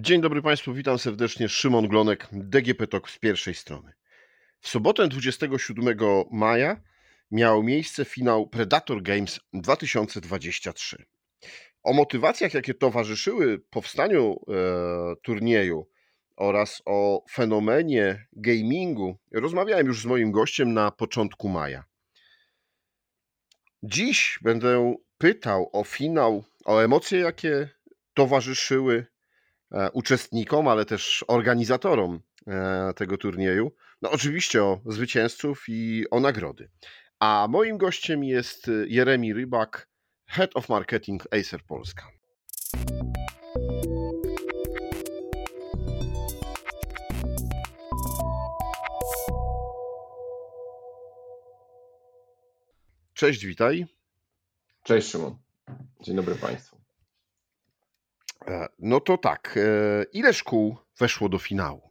Dzień dobry Państwu, witam serdecznie. Szymon Glonek, DGP TOK z pierwszej strony. W sobotę 27 maja miał miejsce finał Predator Games 2023. O motywacjach, jakie towarzyszyły powstaniu e, turnieju oraz o fenomenie gamingu rozmawiałem już z moim gościem na początku maja. Dziś będę pytał o finał, o emocje, jakie towarzyszyły uczestnikom, ale też organizatorom e, tego turnieju. No oczywiście o zwycięzców i o nagrody. A moim gościem jest Jeremi Rybak, Head of Marketing Acer Polska. Cześć, witaj. Cześć Szymon. Dzień dobry Państwu. E, no to tak, e, ile szkół weszło do finału?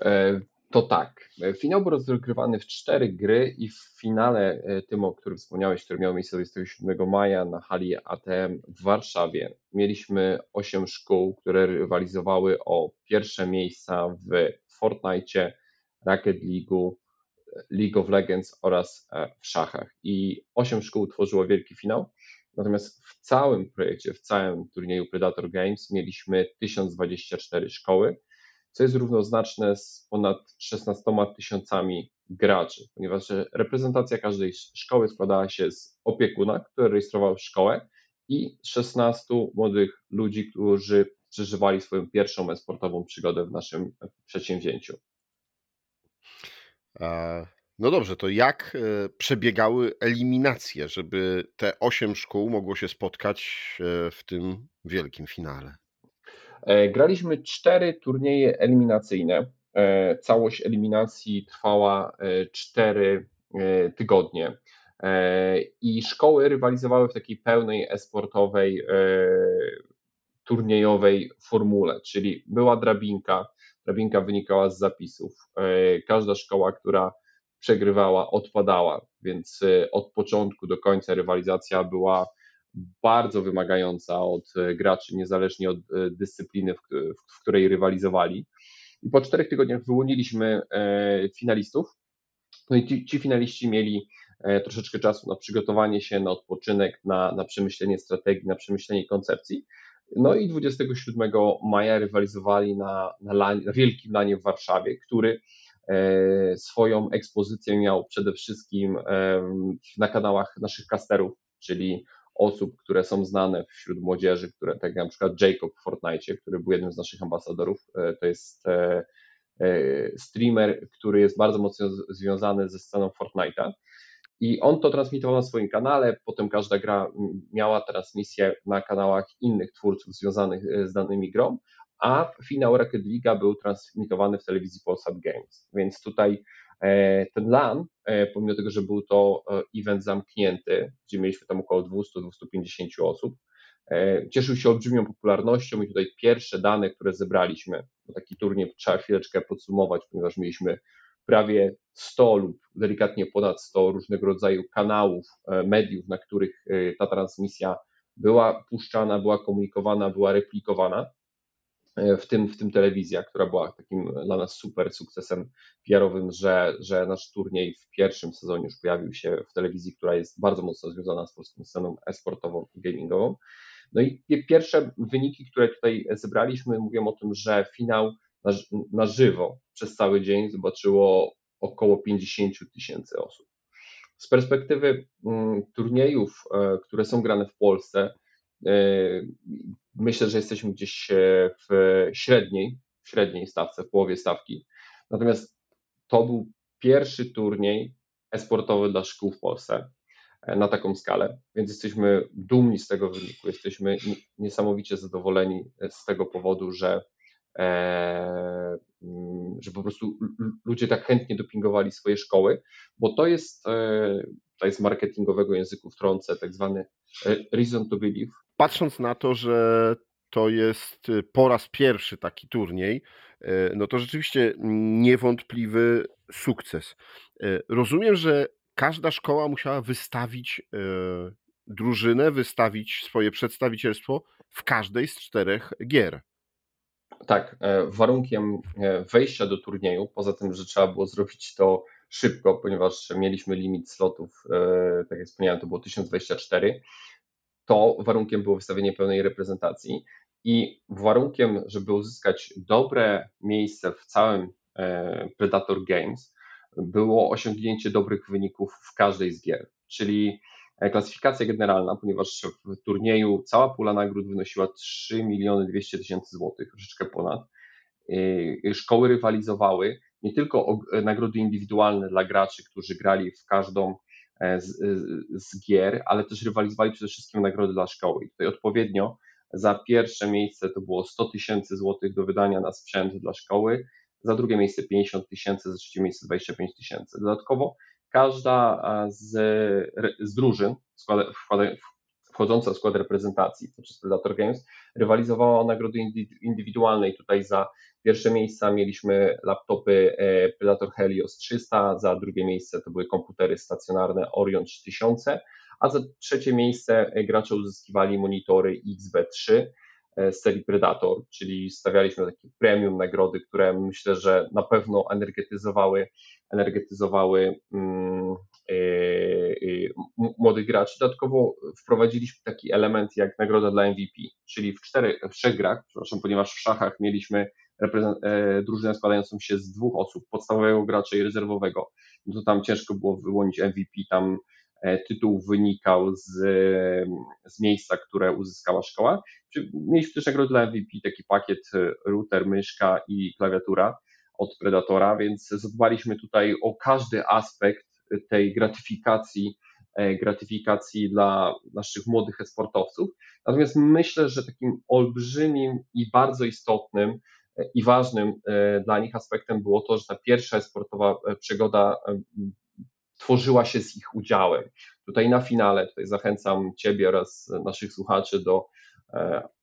E, to tak. Finał był rozgrywany w cztery gry i w finale tym, o którym wspomniałeś, który miał miejsce 27 maja na hali ATM w Warszawie, mieliśmy osiem szkół, które rywalizowały o pierwsze miejsca w Fortnite, Rocket League, League of Legends oraz w szachach. I osiem szkół tworzyło wielki finał. Natomiast w całym projekcie, w całym turnieju Predator Games mieliśmy 1024 szkoły, co jest równoznaczne z ponad 16 tysiącami graczy, ponieważ reprezentacja każdej szkoły składała się z opiekuna, który rejestrował szkołę i 16 młodych ludzi, którzy przeżywali swoją pierwszą esportową przygodę w naszym przedsięwzięciu. No dobrze, to jak e, przebiegały eliminacje, żeby te osiem szkół mogło się spotkać e, w tym wielkim finale? E, graliśmy cztery turnieje eliminacyjne. Całość eliminacji trwała cztery tygodnie. I szkoły rywalizowały w takiej pełnej esportowej, turniejowej formule, czyli była drabinka, drabinka wynikała z zapisów. Każda szkoła, która przegrywała, odpadała, więc y, od początku do końca rywalizacja była bardzo wymagająca od y, graczy, niezależnie od y, dyscypliny, w, której rywalizowali. I po czterech tygodniach wyłoniliśmy e, finalistów. No i ci, ci finaliści mieli e, troszeczkę czasu na przygotowanie się, na odpoczynek, na, na przemyślenie strategii, na przemyślenie koncepcji. No i 27 maja rywalizowali na, na, lanie, na wielkim lanie w Warszawie, który swoją ekspozycję miał przede wszystkim na kanałach naszych casterów, czyli osób, które są znane wśród młodzieży, które tak jak na przykład Jacob w Fortnite, który był jednym z naszych ambasadorów, e, to jest e, streamer, który jest bardzo mocno związany ze sceną Fortnite'a. I on to transmitował na swoim kanale, potem każda gra miała transmisję na kanałach innych twórców związanych z danymi grą, a finał Rocket League był transmitowany w telewizji Polsat Games. Więc tutaj e, ten LAN, e, pomimo tego, że był to e, event zamknięty, gdzie mieliśmy tam około 200-250 osób, cieszył się olbrzymią popularnością i tutaj pierwsze dane, które zebraliśmy, taki turniej trzeba chwileczkę podsumować, ponieważ mieliśmy prawie 100 lub delikatnie ponad 100 różnego rodzaju kanałów, mediów, na których ta transmisja była puszczana, była komunikowana, była replikowana. W tym, w tym telewizja, która była takim dla nas super sukcesem PR-owym, że, że nasz turniej w pierwszym sezonie już pojawił się w telewizji, która jest bardzo mocno związana z polską sceną esportową i gamingową. No i pierwsze wyniki, które tutaj zebraliśmy, mówią o tym, że finał na, na żywo przez cały dzień zobaczyło około 50 tysięcy osób. Z perspektywy mm, turniejów, e, które są grane w Polsce, myślę, że jesteśmy gdzieś e, w średniej, w średniej stawce, w połowie stawki. Natomiast to był pierwszy turniej esportowy dla szkół w Polsce e, na taką skalę, więc jesteśmy dumni z tego wyniku, jesteśmy niesamowicie zadowoleni z tego powodu, że, e, mm, że po prostu ludzie tak chętnie dopingowali swoje szkoły, bo to jest, to jest marketingowego języku wtrącę, tak zwany reason to believe, patrząc na to, że to jest y, po raz pierwszy taki turniej, y, no to rzeczywiście niewątpliwy sukces. Y, rozumiem, że każda szkoła musiała wystawić drużynę, wystawić swoje przedstawicielstwo w każdej z czterech gier. Tak, e, warunkiem e, wejścia do turnieju, poza tym, że trzeba było zrobić to szybko, ponieważ mieliśmy limit slotów, e, tak jak wspomniałem, to było 1024, to warunkiem było wystawienie pełnej reprezentacji i warunkiem, żeby uzyskać dobre miejsce w całym Predator Games, było osiągnięcie dobrych wyników w każdej z gier, czyli klasyfikacja generalna, ponieważ w turnieju cała pula nagród wynosiła 3 miliony 200 tysięcy złotych, troszeczkę ponad. Szkoły rywalizowały nie tylko o nagrody indywidualne dla graczy, którzy grali w każdą e, z, z gier, ale też rywalizowali przede wszystkim nagrody dla szkoły. I tutaj odpowiednio za pierwsze miejsce to było 100 tysięcy złotych do wydania na sprzęt dla szkoły, za drugie miejsce 50 tysięcy, za trzecie miejsce 25 tysięcy. Dodatkowo każda z, z drużyn wchodząca w skład reprezentacji poprzez Predator Games rywalizowała o nagrody indywidualne i tutaj za pierwsze miejsca mieliśmy laptopy e, Predator Helios 300, za drugie miejsce to były komputery stacjonarne Orion 3000, a za trzecie miejsce e, gracze uzyskiwali monitory XB3 e, z serii Predator, czyli stawialiśmy takie premium nagrody, które myślę, że na pewno energetyzowały energetyzowały mm, y, y, młodych graczy. Dodatkowo wprowadziliśmy taki element jak nagroda dla MVP, czyli w, czterech, w trzech grach, przepraszam, ponieważ w szachach mieliśmy e, drużynę składającą się z dwóch osób, podstawowego gracza i rezerwowego, no to tam ciężko było wyłonić MVP, tam e, tytuł wynikał z, z miejsca, które uzyskała szkoła. Mieliśmy też nagrodę dla MVP, taki pakiet e, router, myszka i klawiatura od Predatora, więc zadbaliśmy tutaj o każdy aspekt tej gratyfikacji, e, gratyfikacji dla naszych młodych esportowców. Natomiast myślę, że takim olbrzymim i bardzo istotnym e, i ważnym e, dla nich aspektem było to, że ta pierwsza esportowa przygoda tworzyła się z ich udziałem. Tutaj na finale, tutaj zachęcam Ciebie oraz naszych słuchaczy do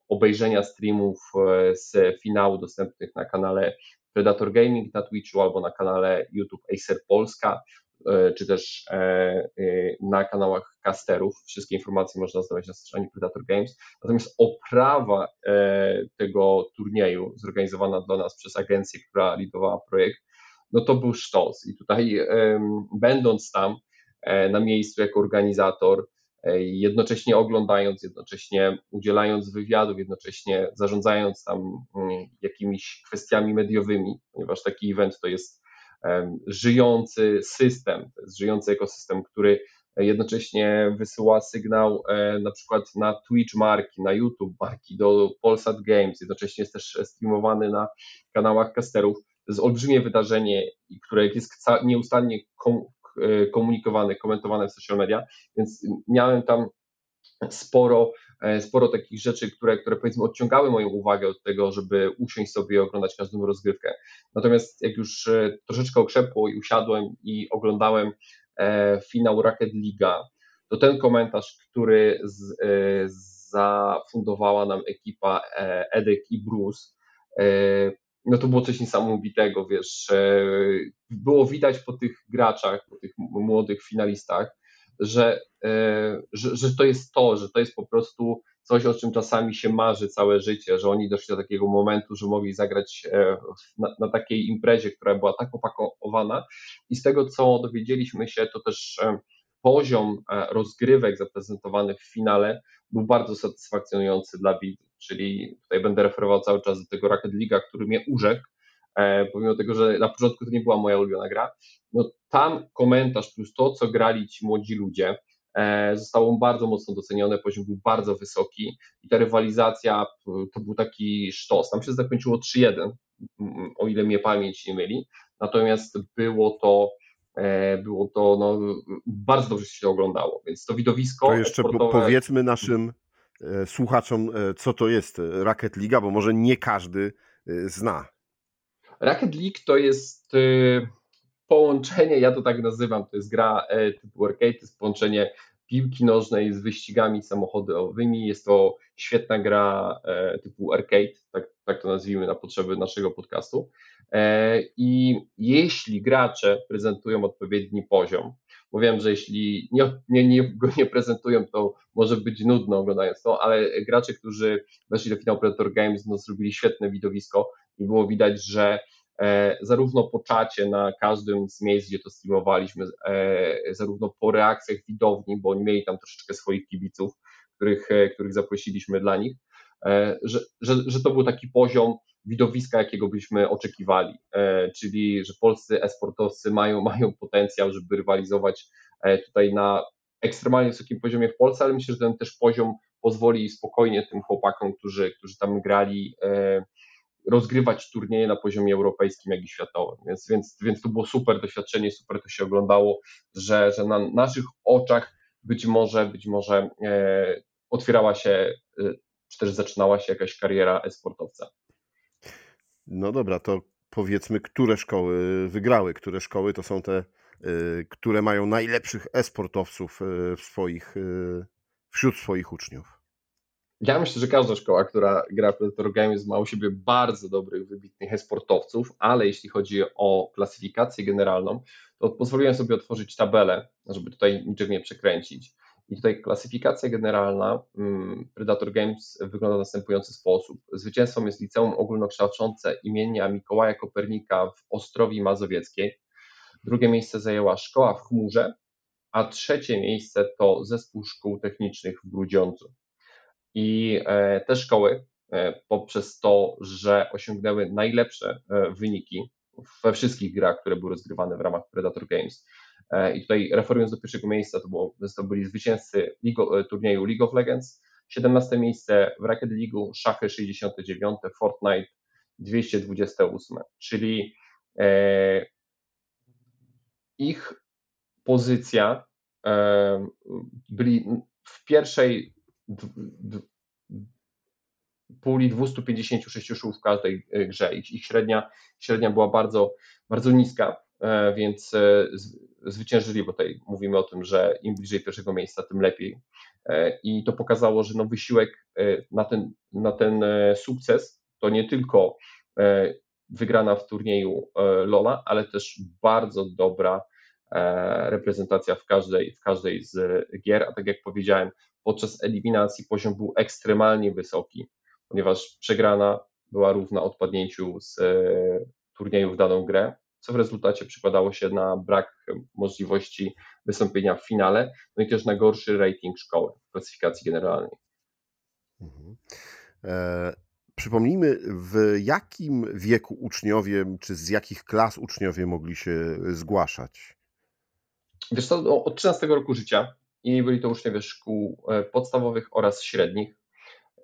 obejrzenia streamów z finału dostępnych na kanale Predator Gaming na Twitchu albo na kanale YouTube Acer Polska, e, czy też e, e, na kanałach casterów. Wszystkie informacje można znaleźć na stronie Predator Games. Natomiast oprawa tego turnieju, zorganizowana dla nas przez agencję, która lidowała projekt, no to był sztos. I tutaj, będąc tam na miejscu jako organizator, E, jednocześnie oglądając, jednocześnie udzielając wywiadów, jednocześnie zarządzając tam mm, jakimiś kwestiami mediowymi, ponieważ taki event to jest żyjący system, to jest żyjący ekosystem, który jednocześnie wysyła sygnał e, na przykład na Twitch marki, na YouTube marki, do Polsat Games, jednocześnie jest też streamowany na kanałach casterów. Jest olbrzymie wydarzenie, które jest nieustannie E, komunikowane, komentowane w social media, więc miałem tam sporo, e, sporo takich rzeczy, które, które powiedzmy odciągały moją uwagę od tego, żeby usiąść sobie i oglądać każdą rozgrywkę. Natomiast jak już e, troszeczkę okrzepło i usiadłem i oglądałem finał Racket Liga, to ten komentarz, który z, zafundowała nam ekipa Edek i Bruce, no to było coś niesamowitego, wiesz, było widać po tych graczach, po tych młodych finalistach, że, e, że, że to jest to, że to jest po prostu coś, o czym czasami się marzy całe życie, że oni doszli do takiego momentu, że mogli zagrać e, na, na takiej imprezie, która była tak opakowana. I z tego, co dowiedzieliśmy się, to też e, poziom rozgrywek zaprezentowanych w finale był bardzo satysfakcjonujący dla widzów czyli tutaj będę referował cały czas do tego Rocket League, który mnie urzekł, e, pomimo tego, że na początku to nie była moja ulubiona gra, no tam komentarz plus to, co grali ci młodzi ludzie, e, zostało bardzo mocno docenione, poziom był bardzo wysoki i ta rywalizacja to był taki sztos. Tam się zakończyło 3-1, o ile mnie pamięć nie myli, natomiast było to e, było to no, bardzo dobrze się oglądało, więc to widowisko. To jeszcze sportowe... powiedzmy naszym słuchaczom, e, co to jest Racket League, bo może nie każdy e, zna. Racket League to jest połączenie, ja to tak nazywam, to jest gra typu arcade, to jest połączenie piłki nożnej z wyścigami samochodowymi. Jest to świetna gra typu arcade, tak, tak to nazwijmy na potrzeby naszego podcastu. I jeśli gracze prezentują odpowiedni poziom, bo wiem, że jeśli nie, nie, nie, go nie prezentują, to może być nudno oglądając to, ale gracze, którzy weszli do finału Predator Games, no, zrobili świetne widowisko i było widać, że e, zarówno po czacie na każdym z miejsc, gdzie to streamowaliśmy, e, zarówno po reakcjach widowni, bo oni mieli tam troszeczkę swoich kibiców, których, e, których zaprosiliśmy dla nich, e, że, że, że to był taki poziom widowiska, jakiego byśmy oczekiwali, e, czyli że polscy esportowcy mają, mają potencjał, żeby rywalizować tutaj na ekstremalnie wysokim poziomie w Polsce, ale myślę, że ten też poziom pozwoli spokojnie tym chłopakom, którzy, którzy tam grali, rozgrywać turnieje na poziomie europejskim, jak i światowym. Więc, więc, więc to było super doświadczenie, super to się oglądało, że, że na naszych oczach być może, być może otwierała się, czy też zaczynała się jakaś kariera esportowca. No dobra, to powiedzmy, które szkoły wygrały, które szkoły to są te, y, które mają najlepszych esportowców y, w swoich, y, wśród swoich uczniów. Ja myślę, że każda szkoła, która gra w Predator Games ma u siebie bardzo dobrych, wybitnych esportowców, ale jeśli chodzi o klasyfikację generalną, to pozwoliłem sobie otworzyć tabelę, żeby tutaj niczego nie przekręcić. I tutaj klasyfikacja generalna mm, Predator Games wygląda w następujący sposób. Zwycięzcą jest liceum ogólnokształcące imienia Mikołaja Kopernika w Ostrowi Mazowieckiej. Drugie miejsce zajęła Szkoła w Chmurze, a trzecie miejsce to Zespół Szkół Technicznych w Grudziądzu. I e, te szkoły e, poprzez to, że osiągnęły najlepsze e, wyniki we wszystkich grach, które były rozgrywane w ramach Predator Games, I tutaj referując do pierwszego miejsca, to, było, to byli zwycięzcy League, e, turnieju League of Legends, 17 miejsce w Racket League, szachy 69, Fortnite 228, czyli e, ich pozycja e, byli w pierwszej d, d, puli 256 szłów w każdej e, grze. Ich, ich średnia, średnia była bardzo, bardzo niska, e, więc zwyciężyli, bo tutaj mówimy o tym, że im bliżej pierwszego miejsca, tym lepiej. E, I to pokazało, że no wysiłek e, na ten, na ten e, sukces to nie tylko wygrana w turnieju Lola, ale też bardzo dobra reprezentacja w każdej, w każdej z gier, a tak jak powiedziałem, podczas eliminacji poziom był ekstremalnie wysoki, ponieważ przegrana była równa odpadnięciu z turnieju w daną grę, co w rezultacie przekładało się na brak możliwości wystąpienia w finale, no i też na gorszy rating szkoły w klasyfikacji generalnej. Mhm. E, przypomnijmy, w jakim wieku uczniowie, czy z jakich klas uczniowie mogli się zgłaszać? Wiesz co, od 13 roku życia i byli to uczniowie szkół e, podstawowych oraz średnich.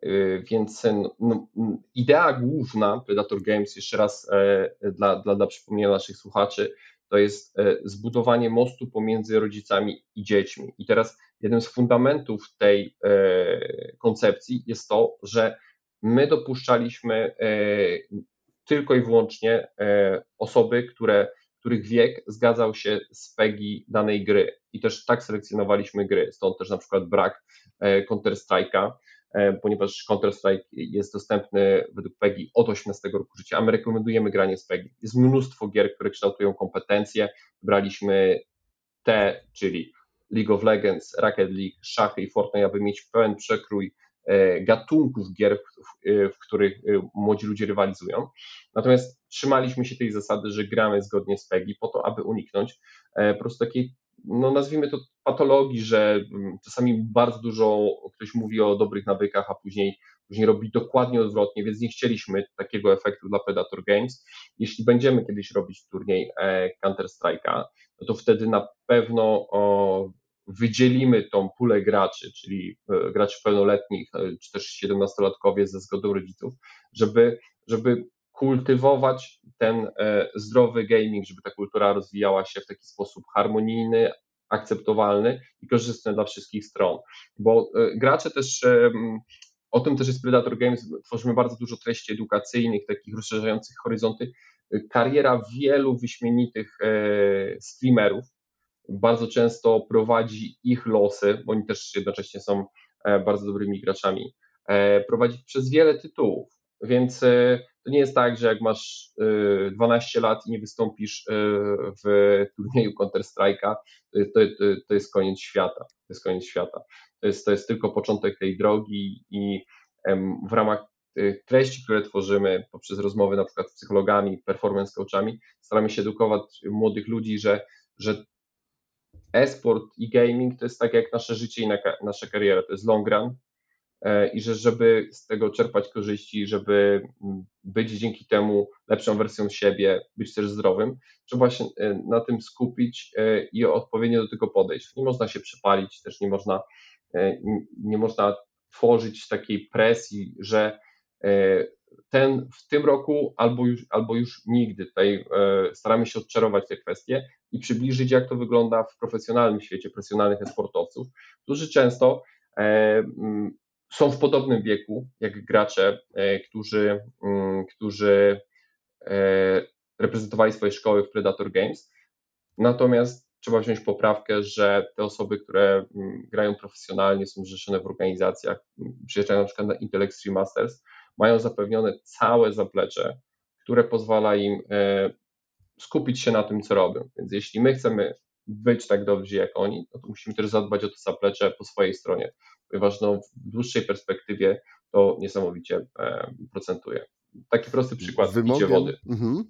Y, więc no, idea główna Predator Games, jeszcze raz e, dla, dla, dla przypomnienia naszych słuchaczy, to jest e, zbudowanie mostu pomiędzy rodzicami i dziećmi. I teraz jednym z fundamentów tej e, koncepcji jest to, że my dopuszczaliśmy tylko i wyłącznie osoby, które, których wiek zgadzał się z PEGI danej gry. I też tak selekcjonowaliśmy gry. Stąd też na przykład brak Counter-Strike'a, E, ponieważ Counter-Strike jest dostępny według PEGI od 18 roku życia, a my rekomendujemy granie z PEGI. Jest mnóstwo gier, które kształtują kompetencje. Braliśmy te, czyli League of Legends, Rocket League, szachy i Fortnite, aby mieć pełen przekrój e, gatunków gier, w których e, młodzi ludzie rywalizują. Natomiast trzymaliśmy się tej zasady, że gramy zgodnie z PEGI po to, aby uniknąć po prostu takiej no nazwijmy to patologii, że mm, czasami bardzo dużo ktoś mówi o dobrych nawykach, a później, później robi dokładnie odwrotnie, więc nie chcieliśmy takiego efektu dla Predator Games. Jeśli będziemy kiedyś robić turniej e, Counter-Strike'a, no to wtedy na pewno wydzielimy tą pulę graczy, czyli e, graczy pełnoletnich, e, czy też 17-latkowie ze zgodą rodziców, żeby, żeby kultywować ten e, zdrowy gaming, żeby ta kultura rozwijała się w taki sposób harmonijny, akceptowalny i korzystny dla wszystkich stron. Bo e, gracze też, e, o tym też jest Predator Games, tworzymy bardzo dużo treści edukacyjnych, takich rozszerzających horyzonty. Kariera wielu wyśmienitych streamerów bardzo często prowadzi ich losy, bo oni też jednocześnie są bardzo dobrymi graczami, prowadzi przez wiele tytułów. Więc to nie jest tak, że jak masz 12 lat i nie wystąpisz w turnieju Counter-Strike'a, to, to, to jest koniec świata. To jest koniec świata. To jest, to jest tylko początek tej drogi i w ramach treści, które tworzymy poprzez rozmowy na przykład z psychologami, performance coachami, staramy się edukować młodych ludzi, że, że e-sport i gaming to jest tak jak nasze życie i nasza kariera, to jest long run i że żeby z tego czerpać korzyści, żeby mm, być dzięki temu lepszą wersją siebie, być też zdrowym, trzeba się e, na tym skupić e, i odpowiednio do tego podejść. Nie można się przepalić, też nie można, nie można tworzyć takiej presji, że ten w tym roku albo już, albo już nigdy. Tutaj staramy się odczarować te kwestie i przybliżyć, jak to wygląda w profesjonalnym świecie profesjonalnych sportowców, którzy często e, są w podobnym wieku jak gracze, e, którzy, mm, którzy e, reprezentowali swoje szkoły w Predator Games. Natomiast trzeba wziąć poprawkę, że te osoby, które mm, grają profesjonalnie, są zrzeszone w organizacjach, przyjeżdżają na przykład na Intel Extreme Masters, mają zapewnione całe zaplecze, które pozwala im skupić się na tym, co robią. Więc jeśli my chcemy być tak dobrzy jak oni, no to musimy też zadbać o to zaplecze po swojej stronie, ponieważ no, w dłuższej perspektywie to niesamowicie e, procentuje. Taki prosty przykład Wymogiem, wody. Mhm.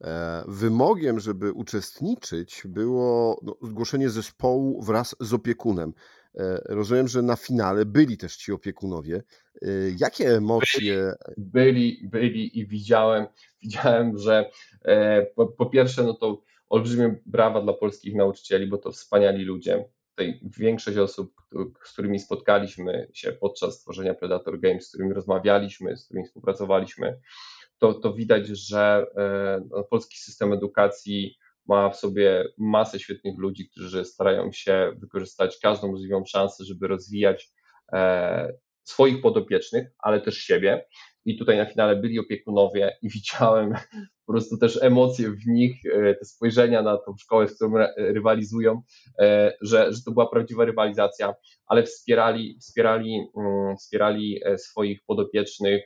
E, wymogiem, żeby uczestniczyć, było no, zgłoszenie zespołu wraz z opiekunem. E, rozumiem, że na finale byli też ci opiekunowie. Jakie emocje. Byli, byli i widziałem, widziałem, że po, po pierwsze, no to olbrzymie brawa dla polskich nauczycieli, bo to wspaniali ludzie. Tutaj większość osób, z którymi spotkaliśmy się podczas tworzenia Predator Games, z którymi rozmawialiśmy, z którymi współpracowaliśmy, to, to widać, że no, polski system edukacji ma w sobie masę świetnych ludzi, którzy starają się wykorzystać każdą możliwą szansę, żeby rozwijać e, swoich podopiecznych, ale też siebie. I tutaj na finale byli opiekunowie i widziałem po prostu też emocje w nich, e, te spojrzenia na tą szkołę, z którą rywalizują, e, że, że to była prawdziwa rywalizacja, ale wspierali, wspierali, mm, wspierali swoich podopiecznych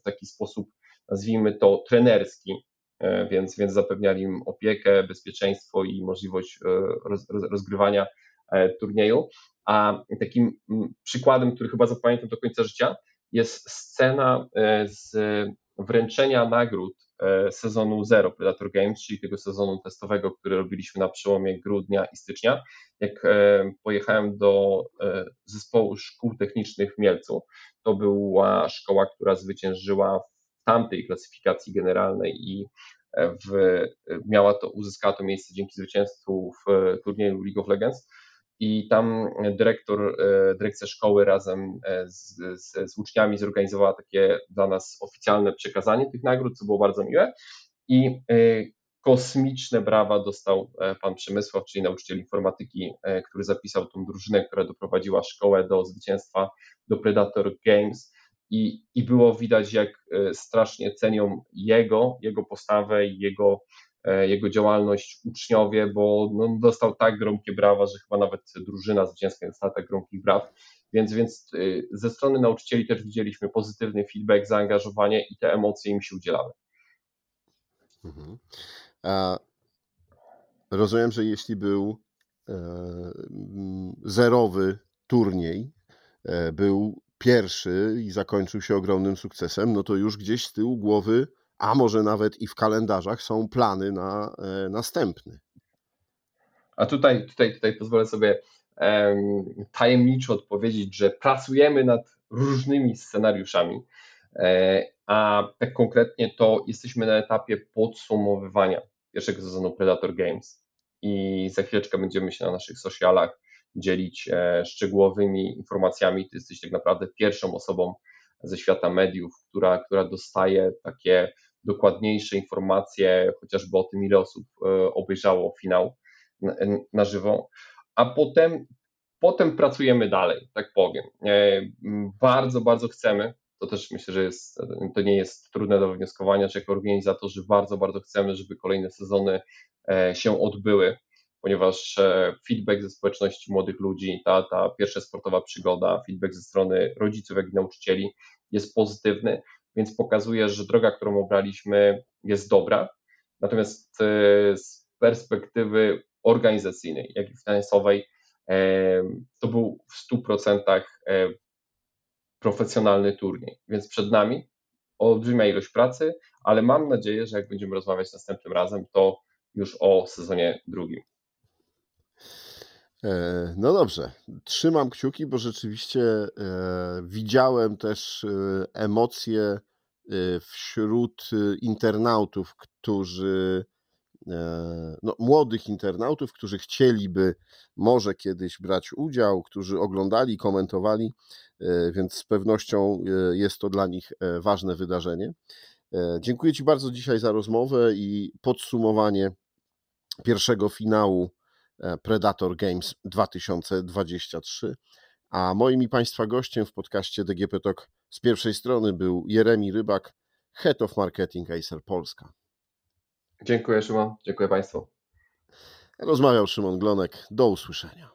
w taki sposób, nazwijmy to trenerski, E, więc, więc zapewniali im opiekę, bezpieczeństwo i możliwość e, roz, rozgrywania e, turnieju. A takim przykładem, który chyba zapamiętam do końca życia, jest scena z wręczenia nagród sezonu Zero Predator Games, czyli tego sezonu testowego, który robiliśmy na przełomie grudnia i stycznia, jak pojechałem do zespołu szkół technicznych w Mielcu. To była szkoła, która zwyciężyła tamtej klasyfikacji generalnej i e, w, miała to, uzyskała to miejsce dzięki zwycięstwu w turnieju League of Legends. I tam dyrektor, e, dyrekcja szkoły razem e, z, z, z uczniami zorganizowała takie dla nas oficjalne przekazanie tych nagród, co było bardzo miłe. I kosmiczne brawa dostał pan Przemysław, czyli nauczyciel informatyki, który zapisał tą drużynę, która doprowadziła szkołę do zwycięstwa do Predator Games i, i było widać, jak e, strasznie cenią jego, jego postawę jego, e, jego działalność uczniowie, bo no, dostał tak gromkie brawa, że chyba nawet drużyna zwycięska dostała tak gromkich braw. Więc, więc e, ze strony nauczycieli też widzieliśmy pozytywny feedback, zaangażowanie i te emocje im się udzielały. Mhm. A rozumiem, że jeśli był zerowy turniej, był pierwszy i zakończył się ogromnym sukcesem, no to już gdzieś z tyłu głowy, a może nawet i w kalendarzach są plany na e, następny. A tutaj, tutaj, tutaj pozwolę sobie um, tajemniczo odpowiedzieć, że pracujemy nad różnymi scenariuszami, e, a tak konkretnie to jesteśmy na etapie podsumowywania pierwszego sezonu Predator Games i za chwileczkę będziemy się na naszych socialach dzielić e, szczegółowymi informacjami. Ty jesteś tak naprawdę pierwszą osobą ze świata mediów, która, która dostaje takie dokładniejsze informacje, chociażby o tym, ile osób e, obejrzało finał na, żywo. A potem, potem pracujemy dalej, tak powiem. E, bardzo, bardzo chcemy, to też myślę, że jest, to nie jest trudne do wywnioskowania, że jako organizatorzy bardzo, bardzo chcemy, żeby kolejne sezony się odbyły ponieważ e, feedback ze społeczności młodych ludzi, ta, ta pierwsza sportowa przygoda, feedback ze strony rodziców, jak i nauczycieli jest pozytywny. Więc pokazuje, że droga, którą obraliśmy jest dobra. Natomiast z perspektywy organizacyjnej, jak i finansowej, to był w 100% profesjonalny turniej. Więc przed nami olbrzymia ilość pracy, ale mam nadzieję, że jak będziemy rozmawiać następnym razem, to już o sezonie drugim. E, no dobrze, trzymam kciuki, bo rzeczywiście e, widziałem też e, emocje wśród internautów, którzy no, młodych internautów, którzy chcieliby może kiedyś brać udział, którzy oglądali, komentowali, więc z pewnością jest to dla nich ważne wydarzenie. Dziękuję Ci bardzo dzisiaj za rozmowę i podsumowanie pierwszego finału Predator Games 2023. A moim i Państwa gościem w podcaście DGP Talk z pierwszej strony był Jeremi Rybak, Head of Marketing Acer Polska. Dziękuję Szymon, dziękuję Państwu. Rozmawiał Szymon Glonek. Do usłyszenia.